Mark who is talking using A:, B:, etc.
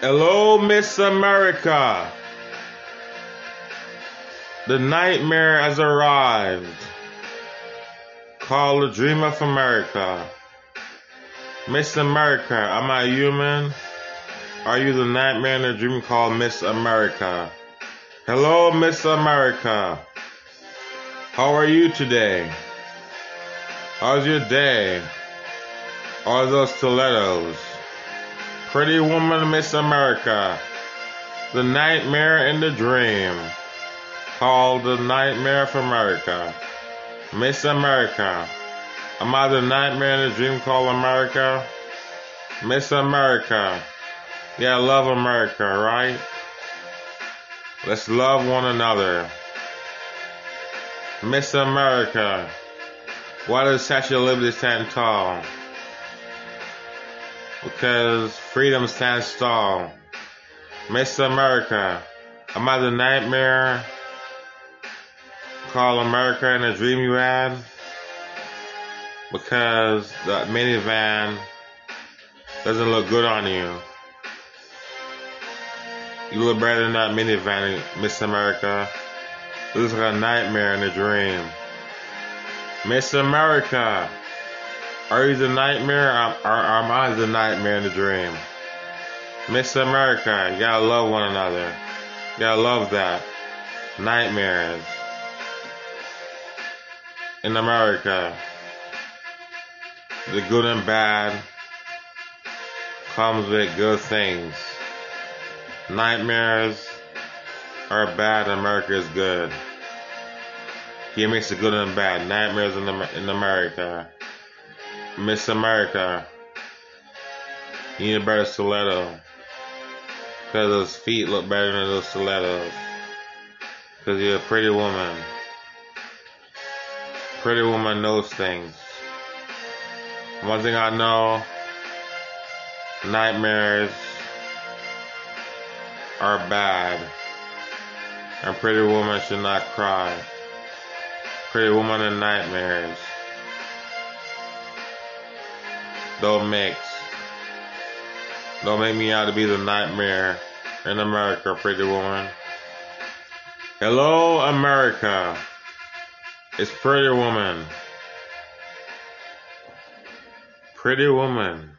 A: Hello, Miss America. The nightmare has arrived. Call the dream of America. Miss America, am I human? Are you the nightmare in a dream called Miss America? Hello, Miss America. How are you today? How's your day? Are those stilettos? Pretty woman, Miss America. The nightmare in the dream. Called the nightmare of America. Miss America. Am I the nightmare in the dream called America? Miss America. Yeah, I love America, right? Let's love one another. Miss America. Why does of Liberty stand tall? Because freedom stands tall. Miss America, am I the nightmare? Call America in a dream you had? Because the minivan doesn't look good on you. You look better than that minivan, Miss America. This is like a nightmare in a dream. Miss America. Are you the nightmare or, am I the nightmare in the dream? Miss America, you gotta love one another. You gotta love that. Nightmares. In America, the good and bad comes with good things. Nightmares are bad, America is good. He makes the good and bad. Nightmares in, in America. Miss America. You need a better stiletto. Because those feet look better than those stilettos. Because you're a pretty woman. Pretty woman knows things. One thing I know, nightmares are bad. And pretty woman should not cry. Pretty woman and nightmares. Don't mix. Don't make me out to be the nightmare in America, pretty woman. Hello, America. It's Pretty Woman. Pretty Woman.